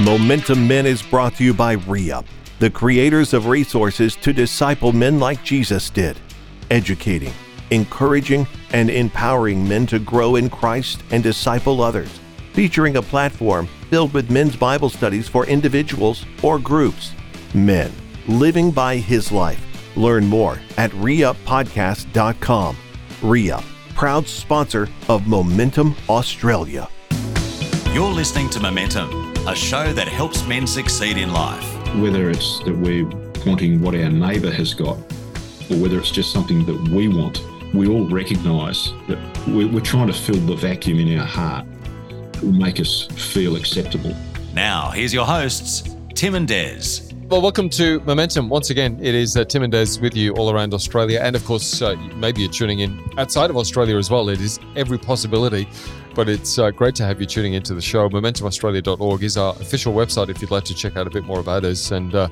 Momentum Men is brought to you by ReUp, the creators of resources to disciple men like Jesus did, educating, encouraging, and empowering men to grow in Christ and disciple others, featuring a platform filled with men's Bible studies for individuals or groups. Men, living by his life. Learn more at reuppodcast.com. ReUp, proud sponsor of Momentum Australia. You're listening to Momentum, a show that helps men succeed in life. Whether it's that we're wanting what our neighbour has got, or whether it's just something that we want, we all recognise that we're trying to fill the vacuum in our heart that will make us feel acceptable. Now, here's your hosts, Tim and Des. Well, welcome to Momentum. Once again, it is uh, Tim and Des with you all around Australia. And of course, uh, maybe you're tuning in outside of Australia as well. It is every possibility. But it's uh, great to have you tuning into the show. MomentumAustralia.org is our official website if you'd like to check out a bit more about us and uh,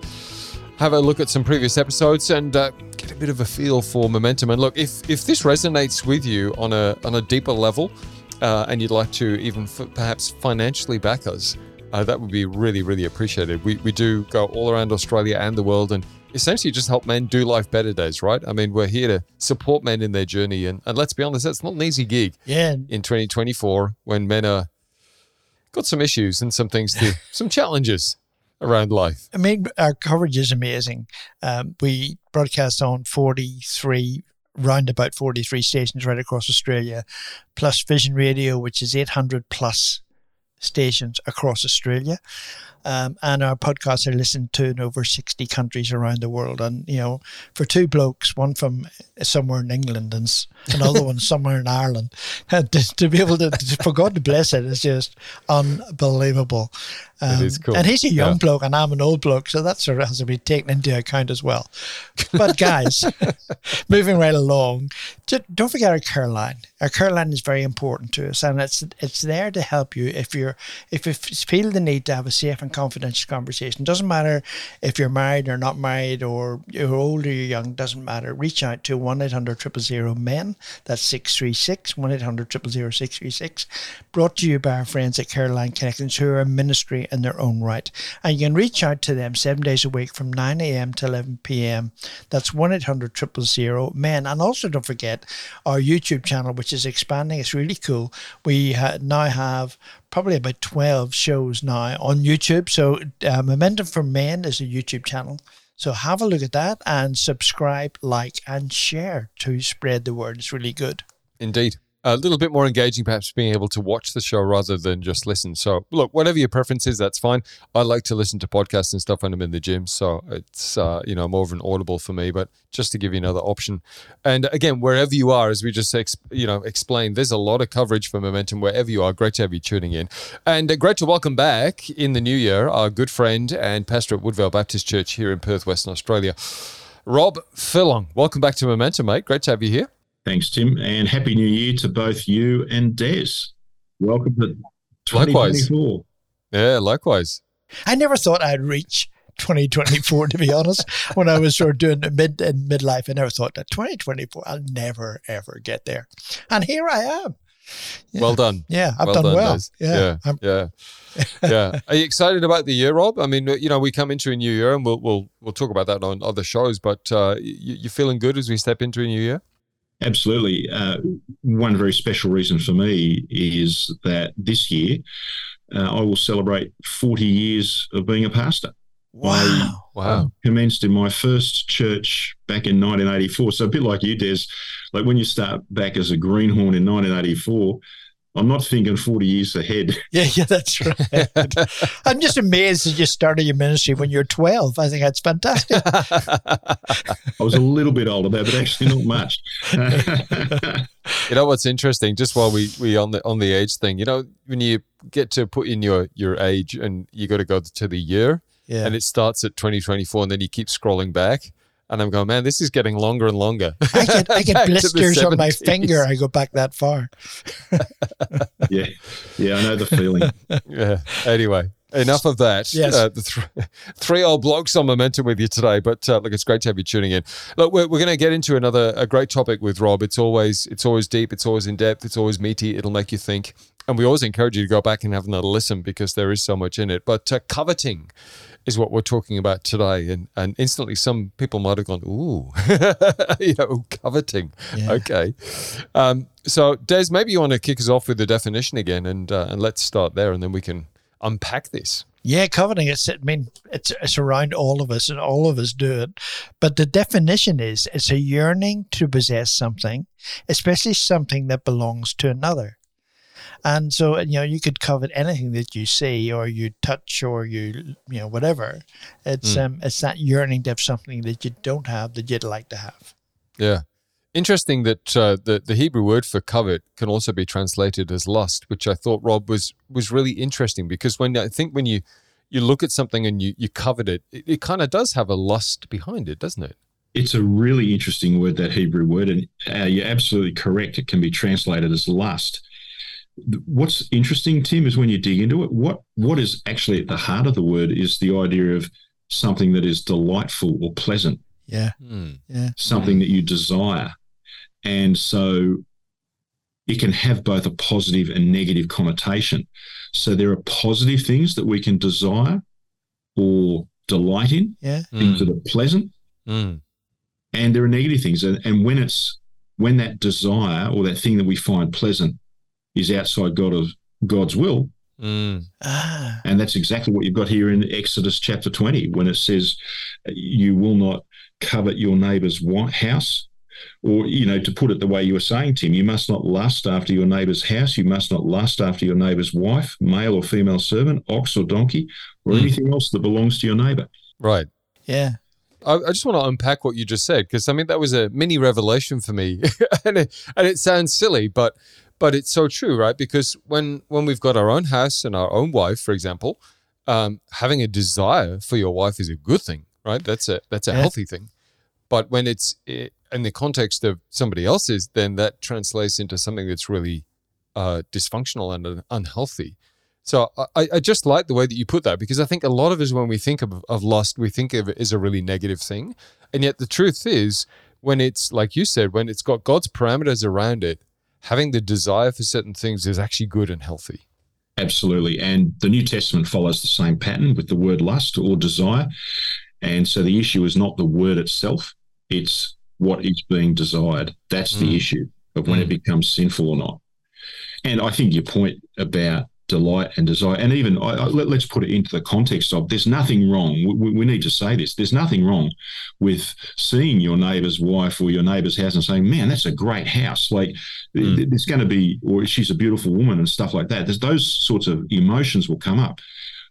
have a look at some previous episodes and uh, get a bit of a feel for momentum. And look, if if this resonates with you on a on a deeper level, uh, and you'd like to even f- perhaps financially back us, uh, that would be really really appreciated. We we do go all around Australia and the world and essentially just help men do life better days, right? I mean, we're here to support men in their journey. And, and let's be honest, that's not an easy gig Yeah. in 2024 when men are got some issues and some things to, some challenges around life. I mean, our coverage is amazing. Um, we broadcast on 43, round about 43 stations right across Australia, plus Vision Radio, which is 800 plus stations across Australia. Um, and our podcasts are listened to in over 60 countries around the world. And, you know, for two blokes, one from somewhere in England and another one somewhere in Ireland, and to, to be able to, to, for God to bless it, is just unbelievable. Um, is cool. And he's a young Yeah. bloke and I'm an old bloke, so that sort of has to be taken into account as well. But guys, moving right along, don't forget our care line. Our care line is very important to us, and it's it's there to help you if you're if you feel the need to have a safe and confidential conversation. Doesn't matter if you're married or not married, or you're old or you're young. Doesn't matter. Reach out to one 800 men. That's six three six one 800 636 Brought to you by our friends at Caroline Connections, who are a ministry in their own right, and you can reach out to them seven days a week from nine a.m. to eleven p.m. That's one 800 men. And also don't forget our YouTube channel, which is expanding. It's really cool. We ha- now have probably about 12 shows now on YouTube. So uh, Momentum for Men is a YouTube channel. So have a look at that and subscribe, like, and share to spread the word. It's really good. Indeed. A little bit more engaging, perhaps being able to watch the show rather than just listen. So, look, whatever your preference is, that's fine. I like to listen to podcasts and stuff when I'm in the gym. So, it's, uh, you know, more of an audible for me, but just to give you another option. And again, wherever you are, as we just, ex- you know, explained, there's a lot of coverage for Momentum wherever you are. Great to have you tuning in. And uh, great to welcome back in the new year our good friend and pastor at Woodvale Baptist Church here in Perth, Western Australia, Rob Furlong. Welcome back to Momentum, mate. Great to have you here. Thanks, Tim, and Happy New Year to both you and Des. Welcome to Likewise. 2024. Yeah, likewise. I never thought I'd reach 2024, to be honest. When I was sort of doing the mid and midlife, I never thought that 2024, I'll never, ever get there. And here I am. Yeah. Well done. Yeah, I've well done, done, well. Des. Yeah. yeah, yeah, yeah. Are you excited about the year, Rob? I mean, you know, we come into a new year, and we'll we'll we'll talk about that on other shows. But uh, you, you feeling good as we step into a new year? Absolutely. Uh, one very special reason for me is that this year uh, I will celebrate 40 years of being a pastor. Wow. Wow. Commenced in my first church back in 1984. So a bit like you, Des, like when you start back as a greenhorn in 1984, I'm not thinking 40 years ahead. Yeah, yeah, that's right. I'm just amazed that you started your ministry when you're 12. I think that's fantastic. I was a little bit older there, but actually not much. You know what's interesting? Just while we we on the on the age thing, you know, when you get to put in your your age and you got to go to the year, Yeah. and it starts at 2024, and then you keep scrolling back, and I'm going, man, this is getting longer and longer. I get, I get blisters on my finger. I go back that far. yeah, yeah, I know the feeling. yeah. Anyway, enough of that. Yes. Uh, the th- three old blokes on momentum with you today, but uh, look, it's great to have you tuning in. Look, we're, we're going to get into another a great topic with Rob. It's always it's always deep, it's always in depth, it's always meaty. It'll make you think. and we always encourage you to go back and have another listen because there is so much in it. But uh, coveting is what we're talking about today, and and instantly some people might have gone, "Ooh, you know, coveting." Yeah. Okay, um, so Des, maybe you want to kick us off with the definition again, and uh, and let's start there, and then we can unpack this. Yeah, coveting. It's. I mean, it's it's around all of us, and all of us do it. But the definition is it's a yearning to possess something, especially something that belongs to another. And so, you know, you could covet anything that you see or you touch or you, you know, whatever. It's um, it's that yearning to have something that you don't have that you'd like to have. Yeah. Interesting that uh, the the Hebrew word for covet can also be translated as lust, which I thought Rob was was really interesting because when I think when you you look at something and you you covet it, it, it kind of does have a lust behind it, doesn't it? It's a really interesting word, that Hebrew word, and uh, you're absolutely correct. It can be translated as lust. What's interesting, Tim, is when you dig into it, what what is actually at the heart of the word is the idea of something that is delightful or pleasant, Yeah, Hmm. yeah, something that you desire. And so it can have both a positive and negative connotation. So there are positive things that we can desire or delight in, yeah, things that are pleasant, Mm. and there are negative things. And, and when it's when that desire or that thing that we find pleasant is outside God of God's will, Mm. ah, and that's exactly what you've got here in Exodus chapter 20 when it says, You will not covet your neighbor's house. Or, you know, to put it the way you were saying, Tim, you must not lust after your neighbor's house. You must not lust after your neighbor's wife, male or female servant, ox or donkey, or Mm. anything else that belongs to your neighbor. Right. yeah, I, I just want to unpack what you just said because I mean that was a mini revelation for me, and it, and it sounds silly, but but it's so true, right? Because when when we've got our own house and our own wife, for example, um, having a desire for your wife is a good thing, right? That's a that's a Yeah. healthy thing. But when it's in the context of somebody else's, then that translates into something that's really uh, dysfunctional and unhealthy. So I, I just like the way that you put that because I think a lot of us, when we think of, of lust, we think of it as a really negative thing. And yet the truth is, when it's like you said, when it's got God's parameters around it, having the desire for certain things is actually good and healthy. Absolutely. And the New Testament follows the same pattern with the word lust or desire. And so the issue is not the word itself, it's what is being desired. That's the Mm. issue of when it becomes sinful or not. And I think your point about delight and desire, and even I, I, let, us put it into the context of there's nothing wrong. We, we need to say this there's nothing wrong with seeing your neighbor's wife or your neighbor's house and saying, man, that's a great house. Like, Mm. th- there's going to be, or she's a beautiful woman and stuff like that. There's those sorts of emotions will come up.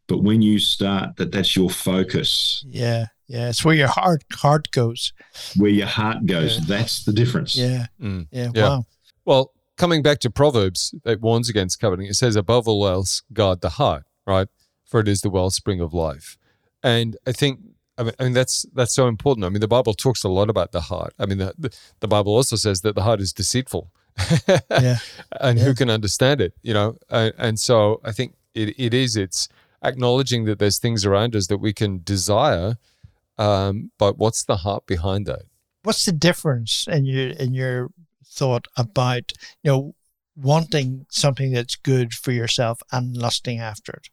But when you start that, that's your focus, yeah, yeah. It's where your heart heart goes. where your heart goes. Yeah. That's the difference. Yeah, Mm. yeah. Yeah. Wow. Well, coming back to Proverbs, it warns against coveting. It says, above all else, guard the heart, right? For it is the wellspring of life. And I think, I mean, I mean that's that's so important. I mean, the Bible talks a lot about the heart. I mean, the, the, the Bible also says that the heart is deceitful. Yeah, and Yeah. who can understand it, you know? And, and so I think it, it is, it's acknowledging that there's things around us that we can desire, um, but what's the heart behind that? what's the difference in your in your thought about you know wanting something that's good for yourself and lusting after it?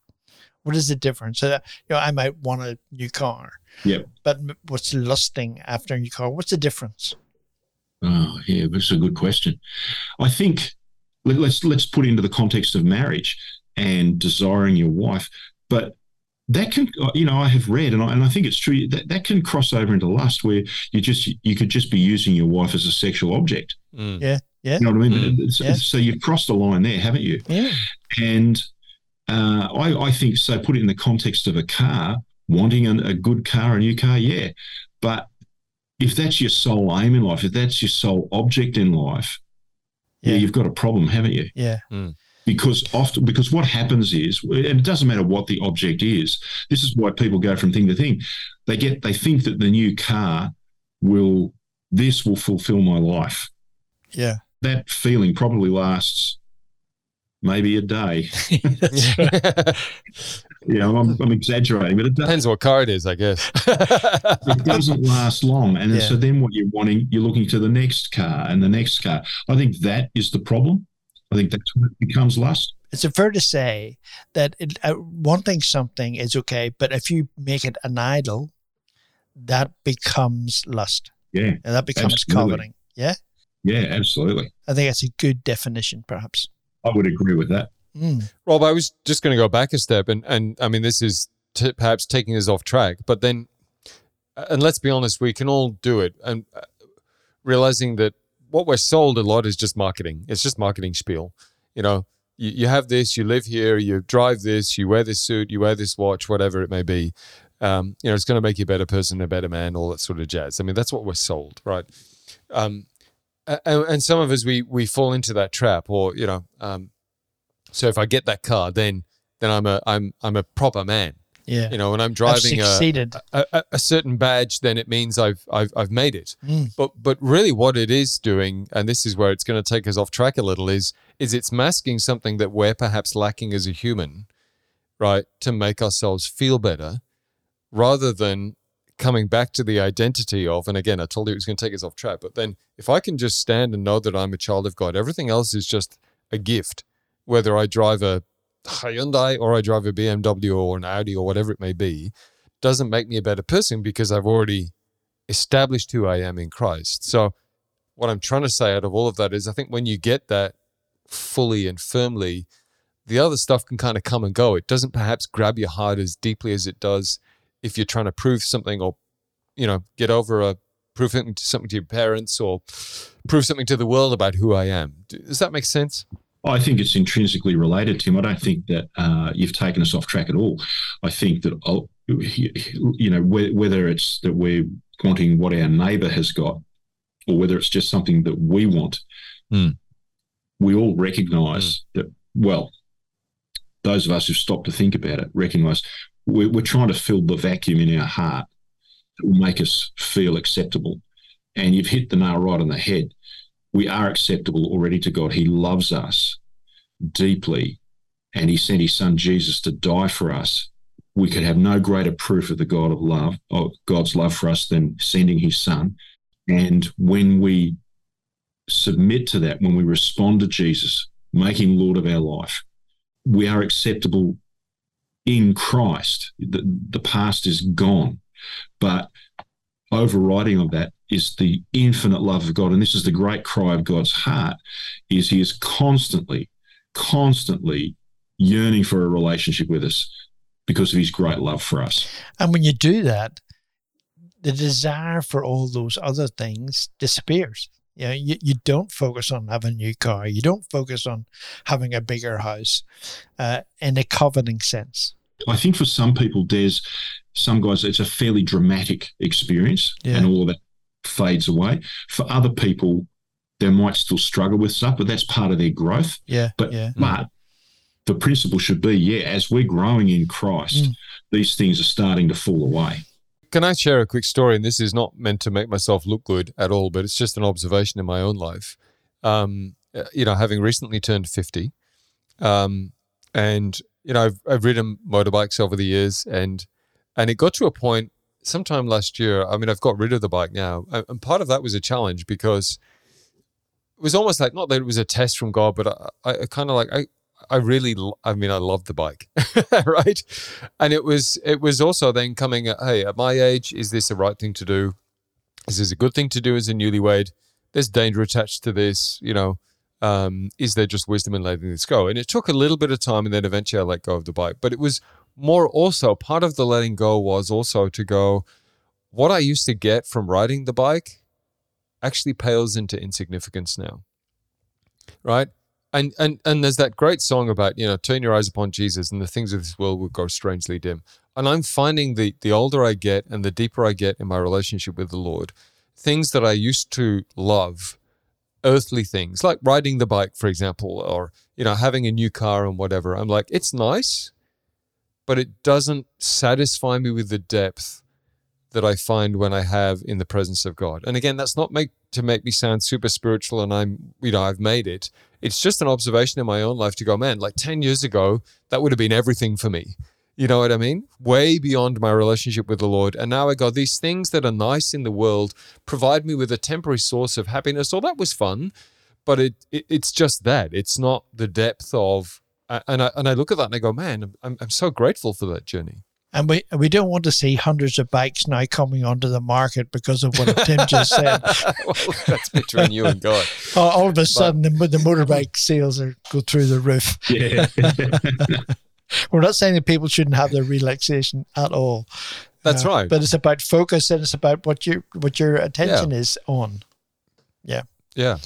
What is the difference? So that, you know, I might want a new car. Yep. But what's lusting after a new car? What's the difference? Oh, yeah, that's a good question. I think let, let's let's put into the context of marriage and desiring your wife, but that can you know I have read and I, and I think it's true that that can cross over into lust where you just you could just be using your wife as a sexual object. Mm. Yeah. Yeah. You know what I mean? Mm. So, Yeah. so you've crossed the line there, haven't you? Yeah. And uh, I, I think so. Put it in the context of a car, wanting a, a good car, a new car, yeah. But if that's your sole aim in life, if that's your sole object in life, yeah, Yeah. you've got a problem, haven't you? Yeah. Because often, because what happens is, and it doesn't matter what the object is. This is why people go from thing to thing. They get, they think that the new car will, this will fulfill my life. Yeah. That feeling probably lasts maybe a day. That's right. You know, I'm, I'm exaggerating, but it, does, Depends what car it is, I guess. it doesn't last long. And Yeah. so then what you're wanting, you're looking to the next car and the next car. I think that is the problem. I think that's when it becomes lust. Is it fair to say that it, uh, wanting something is okay, but if you make it an idol, that becomes lust Yeah. and that becomes Absolutely. coveting? Yeah, Yeah, absolutely. I think that's a good definition, perhaps. I would agree with that. Mm. Rob, I was just going to go back a step, and and I mean, this is t- perhaps taking us off track, but then, and let's be honest, we can all do it, and uh, realizing that what we're sold a lot is just marketing. It's just marketing spiel. You know, you, you have this, you live here, you drive this, you wear this suit, you wear this watch, whatever it may be. Um, you know, it's going to make you a better person, a better man, all that sort of jazz. I mean, that's what we're sold, right? Um, and, and some of us we we fall into that trap, or you know, um, so if I get that car, then then I'm a I'm I'm a proper man. Yeah, You know, when I'm driving a, a, a, certain badge, then it means I've I've I've made it. Mm. But but really, what it is doing, and this is where it's going to take us off track a little, is is it's masking something that we're perhaps lacking as a human, right, to make ourselves feel better, rather than coming back to the identity of. And again, I told you it was going to take us off track. But then, if I can just stand and know that I'm a child of God, everything else is just a gift. Whether I drive a Hyundai or I drive a BMW or an Audi or whatever it may be, doesn't make me a better person because I've already established who I am in Christ. So, what I'm trying to say out of all of that is I think when you get that fully and firmly, the other stuff can kind of come and go. It doesn't perhaps grab your heart as deeply as it does if you're trying to prove something or, you know, get over a to something to your parents or prove something to the world about who I am. Does that make sense? I think it's intrinsically related, Tim. I don't think that uh, you've taken us off track at all. I think that, oh, you know, whether it's that we're wanting what our neighbour has got or whether it's just something that we want, Hmm. we all recognise that, well, those of us who've stopped to think about it recognise we're, we're trying to fill the vacuum in our heart that will make us feel acceptable. And you've hit the nail right on the head we are acceptable already to God. He loves us deeply, and He sent His Son Jesus to die for us. We could have no greater proof of the God of love, of God's love for us, than sending His Son. And when we submit to that, when we respond to Jesus, making Lord of our life, we are acceptable in Christ. The, the past is gone, but overriding of that is the infinite love of God. And this is the great cry of God's heart is he is constantly, constantly yearning for a relationship with us because of his great love for us. And when you do that, the desire for all those other things disappears. You, know, you, you don't focus on having a new car. You don't focus on having a bigger house uh, in a coveting sense. I think for some people, there's some guys, it's a fairly dramatic experience Yeah. and all of that fades away. For other people, they might still struggle with stuff, but that's part of their growth. Yeah. But yeah. but the principle should be, yeah, as we're growing in Christ, Mm. these things are starting to fall away. Can I share a quick story? And this is not meant to make myself look good at all, but it's just an observation in my own life. Um, uh, you know, having recently turned 50, um, and, you know, I've, I've ridden motorbikes over the years, and and it got to a point sometime last year. I mean, I've got rid of the bike now. And part of that was a challenge because it was almost like, not that it was a test from God, but I, I, I kind of like, I, I really, I mean, I love the bike, right? And it was, it was also then coming at, hey, at my age, is this the right thing to do? Is this a good thing to do as a newlywed? There's danger attached to this, you know. Um, is there just wisdom in letting this go? And it took a little bit of time, and then eventually I let go of the bike. But it was more also part of the letting go was also to go, what I used to get from riding the bike actually pales into insignificance now, right? And and and there's that great song about you know turn your eyes upon Jesus and the things of this world will grow strangely dim. And I'm finding the the older I get and the deeper I get in my relationship with the Lord, things that I used to love, earthly things like riding the bike, for example, or you know having a new car and whatever. I'm like it's nice, but it doesn't satisfy me with the depth that I find when I have in the presence of God. And again, that's not make to make me sound super spiritual and I'm you know I've made it. It's just an observation in my own life to go, man, like 10 years ago, that would have been everything for me. You know what I mean? Way beyond my relationship with the Lord. And now I go, these things that are nice in the world provide me with a temporary source of happiness. Oh, that was fun. But it, it it's just that. It's not the depth of and I and I look at that and I go, man, I'm I'm so grateful for that journey. And we we don't want to see hundreds of bikes now coming onto the market because of what Tim just said. well, that's between you and God. all, all of a sudden, the, the motorbike sales are go through the roof. Yeah. We're not saying that people shouldn't have their relaxation at all. That's Uh, right. But it's about focus and it's about what your what your attention is on. Yeah. Yeah.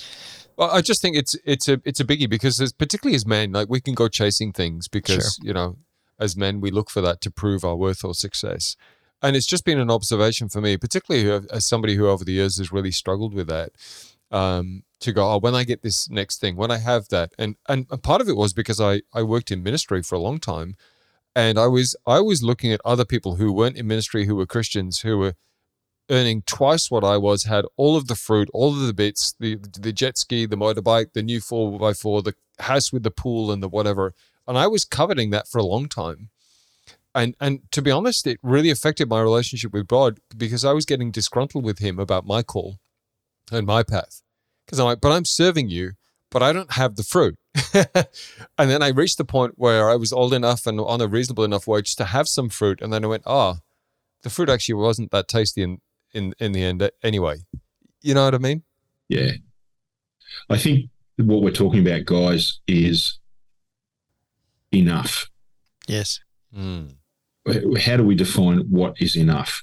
Well, I just think it's it's a it's a biggie because particularly as men, like we can go chasing things because you know, as men we look for that to prove our worth or success, and it's just been an observation for me, particularly as somebody who over the years has really struggled with that. Um, to go, oh, when I get this next thing, when I have that, and and and part of it was because I I worked in ministry for a long time, and I was I was looking at other people who weren't in ministry who were Christians who were earning twice what I was, had all of the fruit, all of the bits, the the jet ski, the motorbike, the new four x four, the house with the pool and the whatever. And I was coveting that for a long time. And and to be honest, it really affected my relationship with God because I was getting disgruntled with him about my call and my path. Because I'm like, but I'm serving you, but I don't have the fruit. and then I reached the point where I was old enough and on a reasonable enough wage to have some fruit. And then I went, ah, the fruit actually wasn't that tasty in, in, in the end anyway. You know what I mean? Yeah. I think what we're talking about, guys, is enough. Yes. Mm. How do we define what is enough?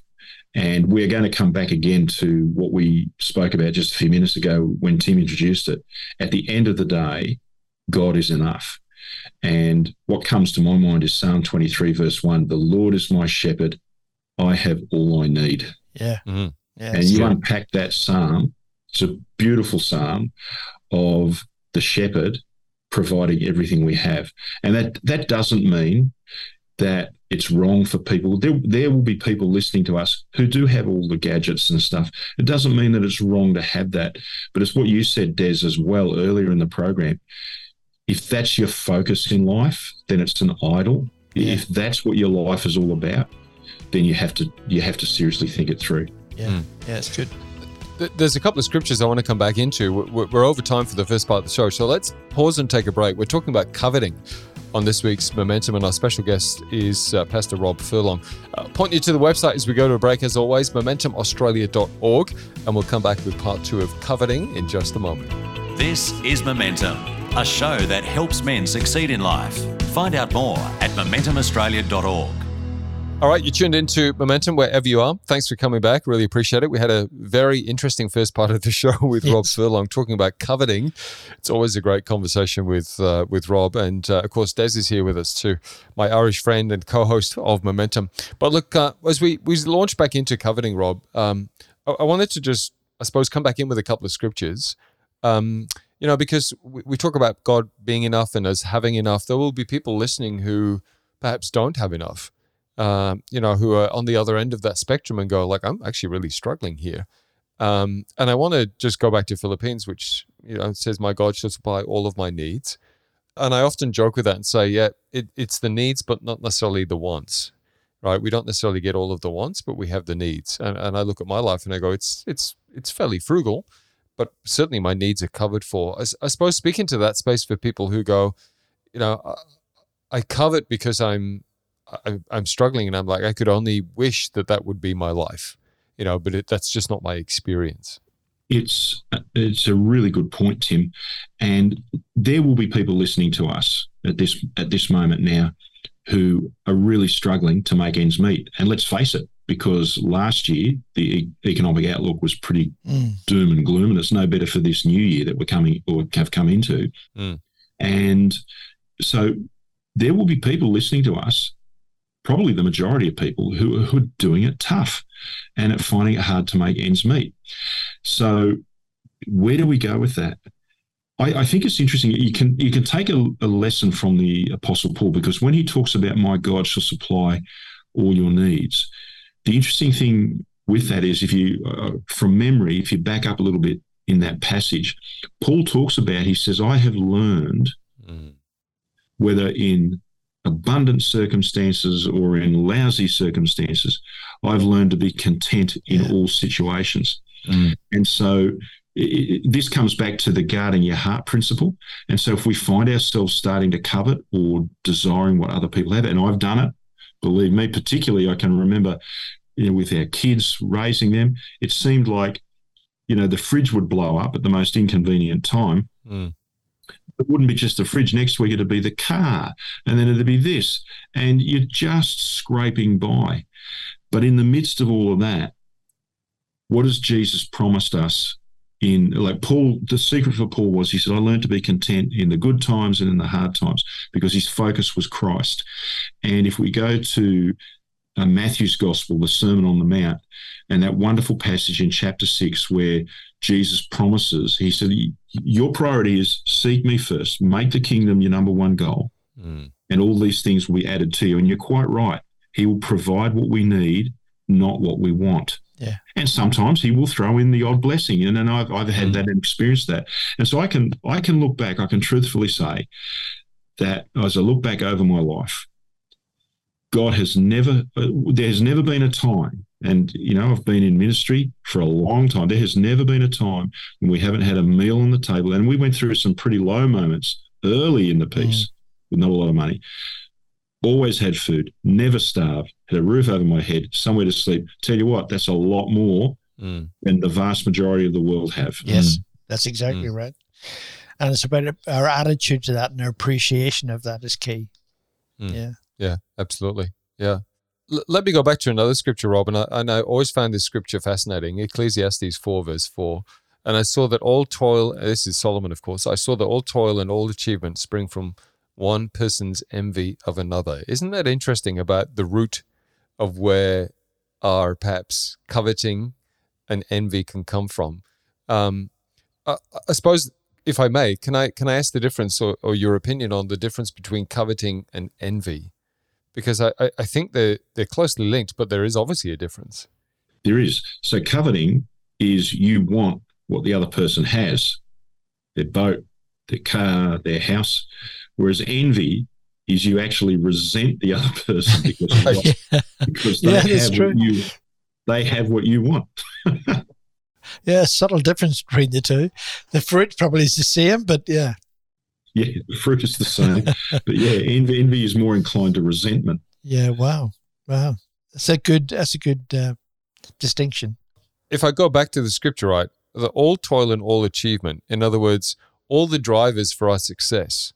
And we're going to come back again to what we spoke about just a few minutes ago when Tim introduced it. At the end of the day, God is enough. And what comes to my mind is Psalm 23, verse 1 The Lord is my shepherd. I have all I need. Yeah. Mhm. Yeah. and you unpack that psalm, it's a beautiful psalm of the shepherd providing everything we have. And that that doesn't mean that it's wrong for people. There, there will be people listening to us who do have all the gadgets and stuff. It doesn't mean that it's wrong to have that. But it's what you said, Des, as well earlier in the program. If that's your focus in life, then it's an idol. Yeah. If that's what your life is all about, then you have to you have to seriously think it through. yeah. Mm. Yeah. It's good. There's a couple of scriptures I want to come back into. We're we're over time for the first part of the show, so let's pause and take a break. We're talking about coveting on this week's Momentum, and our special guest is uh, Pastor Rob Furlong. Uh, point you to the website as we go to a break, as always, momentumaustralia.org, and we'll come back with part two of coveting in just a moment. This is Momentum, a show that helps men succeed in life. Find out more at momentumaustralia.org. All right, you're tuned into Momentum wherever you are. Thanks for coming back. Really appreciate it. We had a very interesting first part of the show with Rob Furlong talking about coveting. It's always a great conversation with uh, with Rob, and uh, of course Des is here with us too, my Irish friend and co-host of Momentum. But look, uh, as we we launch back into coveting, Rob, um, I, I wanted to just, I suppose, come back in with a couple of scriptures. Um, you know, because we, we talk about God being enough and us having enough. There will be people listening who perhaps don't have enough um, you know, who are on the other end of that spectrum and go, like, I'm actually really struggling here. Um, and I want to just go back to Philippians, which, you know, says, My God shall supply all of my needs. And I often joke with that and say, yeah, it, it's the needs, but not necessarily the wants, right? We don't necessarily get all of the wants, but we have the needs. And, and I look at my life and I go, it's, it's, it's fairly frugal, but certainly my needs are covered for. I suppose speaking to that space for people who go, you know, I, I covet because I'm, I, I'm struggling and I'm like, I could only wish that that would be my life, you know, but it, that's just not my experience. It's it's a really good point, Tim, and there will be people listening to us at this at this moment now who are really struggling to make ends meet. And let's face it, because last year the economic outlook was pretty Mm. doom and gloom, and it's no better for this new year that we're coming or have come into. Mm. And so there will be people listening to us, probably the majority of people who, who are doing it tough and are finding it hard to make ends meet. So where do we go with that? I, I think it's interesting. You can you can take a, a lesson from the Apostle Paul because when he talks about my God shall supply all your needs, the interesting thing with that is if you uh, from memory, if you back up a little bit in that passage, Paul talks about he says, I have learned Mm. whether in abundant circumstances or in lousy circumstances, I've learned to be content in Yeah. all situations. Mm. And so it, this comes back to the guarding your heart principle. And so if we find ourselves starting to covet or desiring what other people have, and I've done it, believe me, particularly I can remember you know, with our kids raising them, it seemed like, you know, the fridge would blow up at the most inconvenient time. Mm. It wouldn't be just the fridge. Next week it'd be the car, and then it'd be this, and you're just scraping by. But in the midst of all of that, what has Jesus promised us in like Paul, the secret for Paul was he said, I learned to be content in the good times and in the hard times because his focus was Christ. And if we go to uh, Matthew's Gospel, the Sermon on the Mount, and that wonderful passage in chapter six where Jesus promises, he said, Your priority is seek me first, make the kingdom your number one goal, Mm. and all these things will be added to you. And you're quite right. He will provide what we need, not what we want. Yeah. And sometimes he will throw in the odd blessing. And, and I've, I've had Mm. that and experienced that. And so I can I can look back, I can truthfully say that as I look back over my life, God has never, uh, there has never been a time, and you know, I've been in ministry for a long time. There has never been a time when we haven't had a meal on the table. And we went through some pretty low moments early in the piece with not a lot of money. Always had food, never starved, had a roof over my head, somewhere to sleep. Tell you what, that's a lot more Mm. than the vast majority of the world have. Yes, that's exactly right. And it's about our attitude to that and our appreciation of that is key. Mm. Yeah. Yeah, absolutely. Yeah. Let me go back to another scripture, Rob, and I, and I always found this scripture fascinating Ecclesiastes 4, verse 4. And I saw that all toil, this is Solomon, of course, I saw that all toil and all achievement spring from one person's envy of another. Isn't that interesting about the root of where our perhaps coveting and envy can come from? Um, I, I suppose, if I may, can I can I ask the difference or, or your opinion on the difference between coveting and envy? Because I, I, I think they're they're closely linked, but there is obviously a difference. There is. So coveting is you want what the other person has, their boat, their car, their house. Whereas envy is you actually resent the other person because, Yeah, because they Yeah, have true. what you they have what you want. yeah, subtle difference between the two. The fruit probably is the same, but yeah. Yeah, the fruit is the same. but yeah, envy envy is more inclined to resentment. Yeah, wow. Wow. That's a good that's a good uh, distinction. If I go back to the scripture, right, the all toil and all achievement, in other words, all the drivers for our success,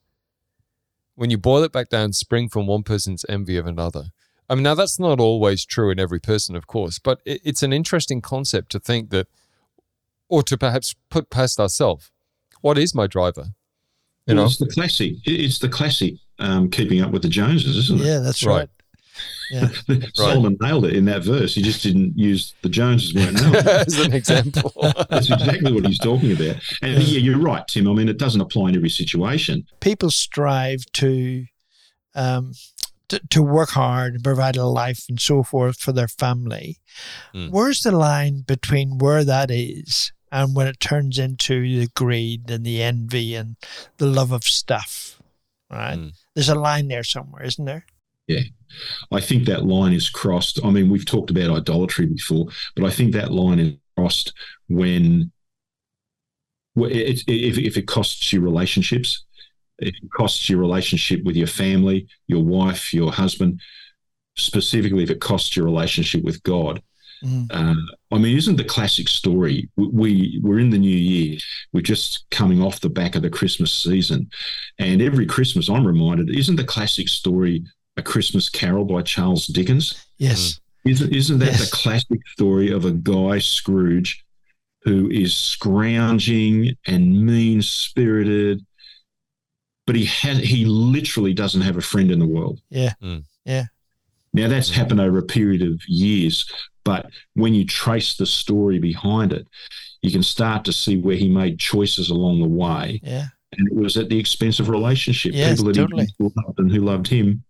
when you boil it back down, spring from one person's envy of another. I mean, now that's not always true in every person, of course, but it, it's an interesting concept to think that, or to perhaps put past ourselves, what is my driver? You Well, know, it's the classic. it- It's the classic um, keeping up with the Joneses, isn't it? Yeah, that's Right. right. Yeah. Solomon nailed it in that verse. He just didn't use the Joneses weren't nailed as an example. That's exactly what he's talking about. And yeah, you're right, Tim. I mean, it doesn't apply in every situation. People strive to um to, to work hard and provide a life and so forth for their family. Mm. Where's the line between where that is and when it turns into the greed and the envy and the love of stuff? Right? Mm. There's a line there somewhere, isn't there? Yeah. I think that line is crossed. I mean, we've talked about idolatry before, but I think that line is crossed when, well, it, if, if it costs you relationships, if it costs your relationship with your family, your wife, your husband, specifically if it costs your relationship with God. Mm. Uh, I mean, isn't the classic story? We, we we're in the new year. We're just coming off the back of the Christmas season, and every Christmas I'm reminded. Isn't the classic story a Christmas Carol by Charles Dickens? Yes. Isn't isn't that Yes. the classic story of a guy Scrooge who is scrounging and mean spirited, but he has he literally doesn't have a friend in the world. Yeah. Mm. Yeah. Now that's happened over a period of years, but when you trace the story behind it, you can start to see where he made choices along the way, Yeah. and it was at the expense of relationship. Yes, People that totally. he loved and who loved him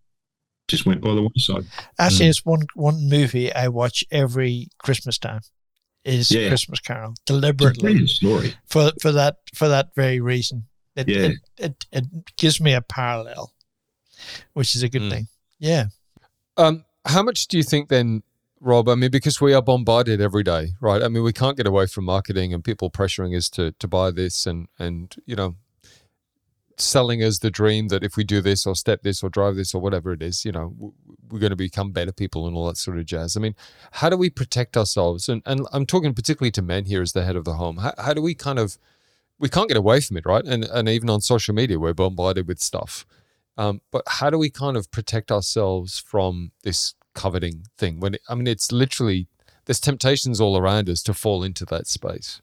just went by the wayside. Actually, Mm. it's one one movie I watch every Christmas time. Is Yeah. Christmas Carol It's a deliberately story. for for that for that very reason. It, Yeah. it, it it gives me a parallel, which is a good Mm. thing. Yeah. Um, how much do you think then Rob, I mean, because we are bombarded every day, right? I mean, we can't get away from marketing and people pressuring us to to buy this and and you know, selling us the dream that if we do this or step this or drive this or whatever it is, you know, we're going to become better people and all that sort of jazz. I mean, how do we protect ourselves? And and I'm talking particularly to men here as the head of the home. How, how do we kind of we can't get away from it, right? And and even on social media, we're bombarded with stuff. Um, but how do we kind of protect ourselves from this coveting thing? When it, I mean, it's literally there's temptations all around us to fall into that space.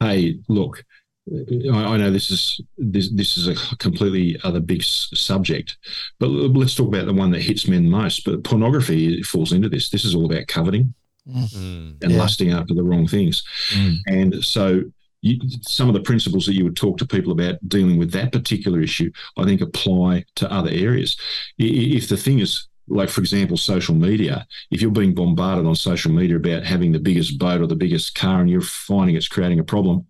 Hey, look, I know this is this this is a completely other big subject, but let's talk about the one that hits men most. But pornography falls into this. This is all about coveting mm. and yeah. lusting after the wrong things, mm. and so you, some of the principles that you would talk to people about dealing with that particular issue, I think, apply to other areas. If the thing is like for example social media if you're being bombarded on social media about having the biggest boat or the biggest car and you're finding it's creating a problem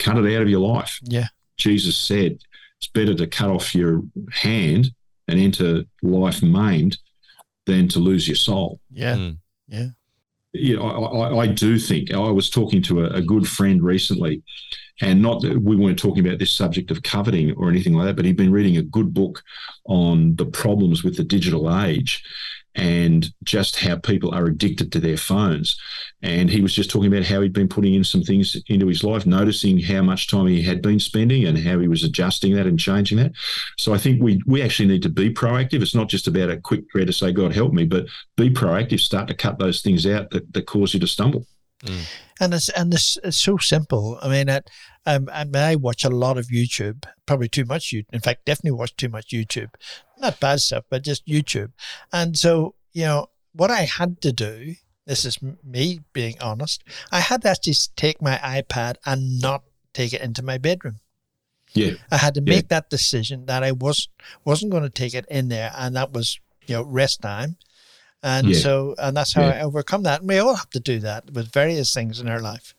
cut it out of your life. Yeah. Jesus said it's better to cut off your hand and enter life maimed than to lose your soul. Yeah. Mm. Yeah. You know, I, I, do think I was talking to a, a, good friend recently, and not that we weren't talking about this subject of coveting or anything like that, but he'd been reading a good book on the problems with the digital age and just how people are addicted to their phones. And he was just talking about how he'd been putting in some things into his life, noticing how much time he had been spending and how he was adjusting that and changing that. So I think we we actually need to be proactive. It's not just about a quick prayer to say, God help me, but be proactive, start to cut those things out that, that cause you to stumble. Mm. And it's and it's, it's so simple. I mean, it, um, I mean, I watch a lot of YouTube, probably too much. You in fact, definitely watch too much YouTube not bad stuff, but just YouTube. And so, you know, what I had to do, this is me being honest, I had to actually take my iPad and not take it into my bedroom. Yeah. I had to make yeah. that decision that I was wasn't going to take it in there and that was, you know, rest time. And yeah. so and that's how yeah. I overcome that. And we all have to do that with various things in our life.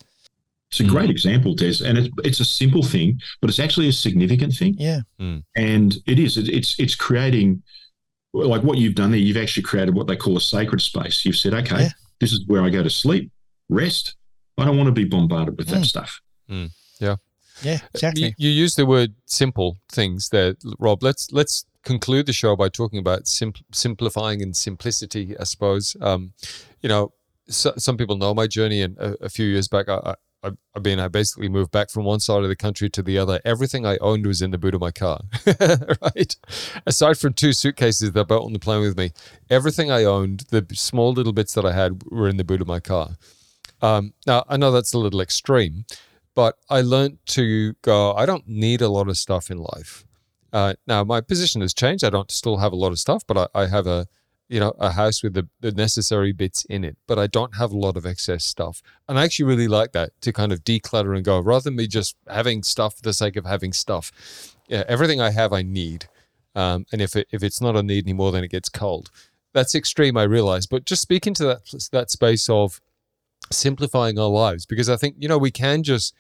It's a great example, Des, and it's it's a simple thing, but it's actually a significant thing. Yeah, mm. and it is. It's it's creating like what you've done there. You've actually created what they call a sacred space. You've said, okay, yeah. this is where I go to sleep, rest. I don't want to be bombarded with mm. that stuff. Mm. Yeah, yeah, exactly. You, you use the word simple things there, Rob. Let's let's conclude the show by talking about sim- simplifying and simplicity. I suppose. Um, you know, so, some people know my journey, and a, a few years back, I, I, I mean, I basically moved back from one side of the country to the other. Everything I owned was in the boot of my car, right? Aside from two suitcases that I brought on the plane with me, everything I owned, the small little bits that I had, were in the boot of my car. Um, now, I know that's a little extreme, but I learned to go, I don't need a lot of stuff in life. Uh, now, my position has changed. I don't still have a lot of stuff, but I, I have a you know, a house with the, the necessary bits in it, but I don't have a lot of excess stuff. And I actually really like that to kind of declutter and go rather than me just having stuff for the sake of having stuff. Yeah, everything I have, I need. Um, and if it, if it's not a need anymore, then it gets cold. That's extreme, I realize. But just speaking to that that space of simplifying our lives, because I think you know we can just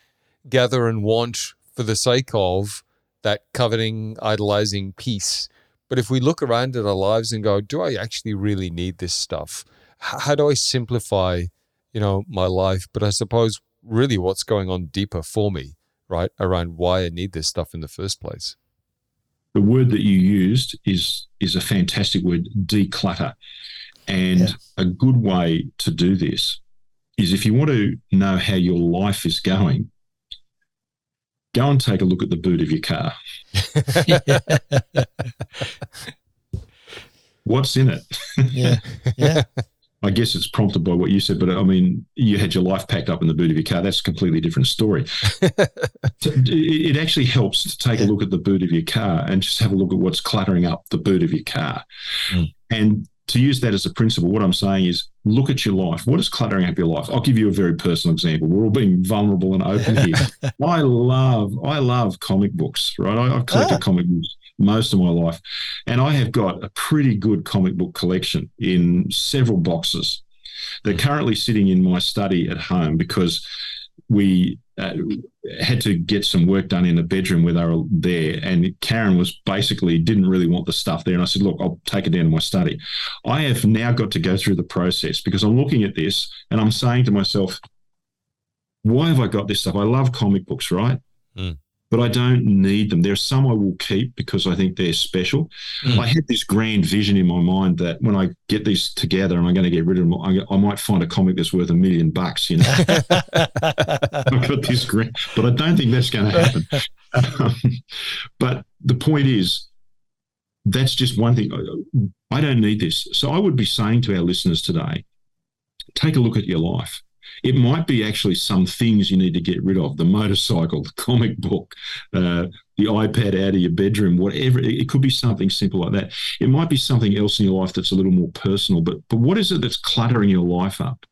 gather and want for the sake of that coveting, idolizing piece but if we look around at our lives and go, do I actually really need this stuff? How do I simplify, you know, my life? But I suppose really what's going on deeper for me, right, around why I need this stuff in the first place. The word that you used is is a fantastic word, declutter. And yeah. a good way to do this is if you want to know how your life is going, go and take a look at the boot of your car. What's in it? yeah. Yeah. I guess it's prompted by what you said, but I mean, you had your life packed up in the boot of your car. That's a completely different story. it actually helps to take a look at the boot of your car and just have a look at what's cluttering up the boot of your car. Mm. And to use that as a principle, what I'm saying is look at your life. What is cluttering up your life? I'll give you a very personal example. We're all being vulnerable and open here. I love, I love comic books, right? I, have collected ah. comic books most of my life. And I have got a pretty good comic book collection in several boxes. They're currently sitting in my study at home because we uh, had to get some work done in the bedroom where they were there. And Karen was basically didn't really want the stuff there. And I said, look, I'll take it down to my study. I have now got to go through the process because I'm looking at this and I'm saying to myself, why have I got this stuff? I love comic books, right? Mm but I don't need them. There are some I will keep because I think they're special. Mm. I had this grand vision in my mind that when I get these together and I'm going to get rid of them, I, I might find a comic that's worth a million bucks. You know, I've got this grand, but I don't think that's going to happen. Um, but the point is, that's just one thing. I don't need this. So I would be saying to our listeners today, take a look at your life it might be actually some things you need to get rid of the motorcycle, the comic book, uh, the iPad out of your bedroom, whatever. It could be something simple like that. It might be something else in your life that's a little more personal, but, but what is it that's cluttering your life up?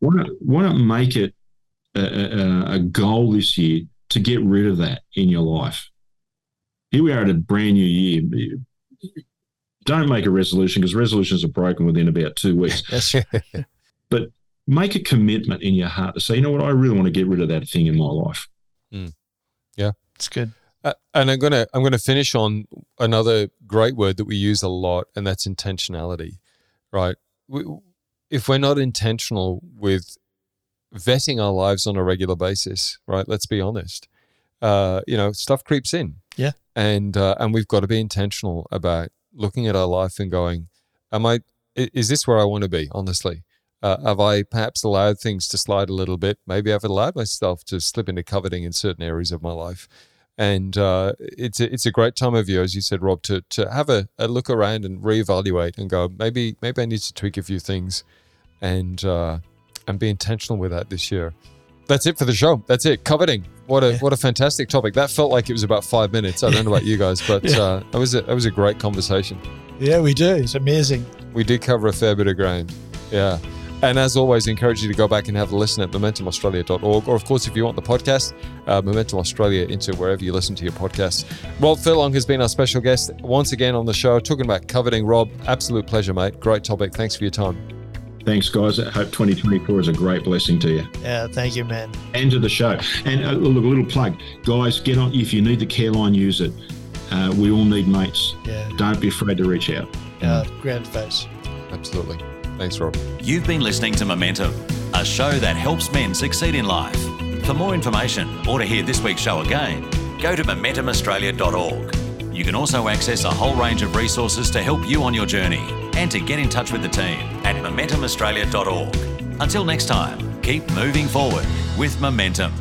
Why not, why not make it a, a, a goal this year to get rid of that in your life? Here we are at a brand new year don't make a resolution because resolutions are broken within about two weeks. That's right. but make a commitment in your heart to say, you know what, I really want to get rid of that thing in my life. Mm. Yeah, it's good. Uh, and I'm gonna I'm gonna finish on another great word that we use a lot, and that's intentionality. Right? We, if we're not intentional with vetting our lives on a regular basis, right? Let's be honest. Uh, you know, stuff creeps in. Yeah. And uh, and we've got to be intentional about looking at our life and going, am I? Is this where I want to be? Honestly, uh, have I perhaps allowed things to slide a little bit? Maybe I've allowed myself to slip into coveting in certain areas of my life. And uh, it's a, it's a great time of year, as you said, Rob, to to have a, a look around and reevaluate and go, maybe maybe I need to tweak a few things, and uh, and be intentional with that this year. That's it for the show. That's it. Coveting. What a yeah. what a fantastic topic. That felt like it was about five minutes. I don't know about you guys, but yeah. uh, it was a, it was a great conversation. Yeah, we do. It's amazing. We did cover a fair bit of ground. Yeah. And as always, I encourage you to go back and have a listen at momentumaustralia.org. Or, of course, if you want the podcast, uh, Momentum Australia into wherever you listen to your podcasts. Rob Furlong has been our special guest once again on the show, talking about coveting. Rob, absolute pleasure, mate. Great topic. Thanks for your time. Thanks, guys. I hope 2024 is a great blessing to you. Yeah, thank you, man. And to the show. And uh, look, a little plug. Guys, get on. If you need the care line, use it. Uh, we all need mates. Yeah. Don't be afraid to reach out. Yeah, grand face. Absolutely. Thanks, Rob. You've been listening to Momentum, a show that helps men succeed in life. For more information or to hear this week's show again, go to momentumaustralia.org. You can also access a whole range of resources to help you on your journey and to get in touch with the team at momentumaustralia.org. Until next time, keep moving forward with momentum.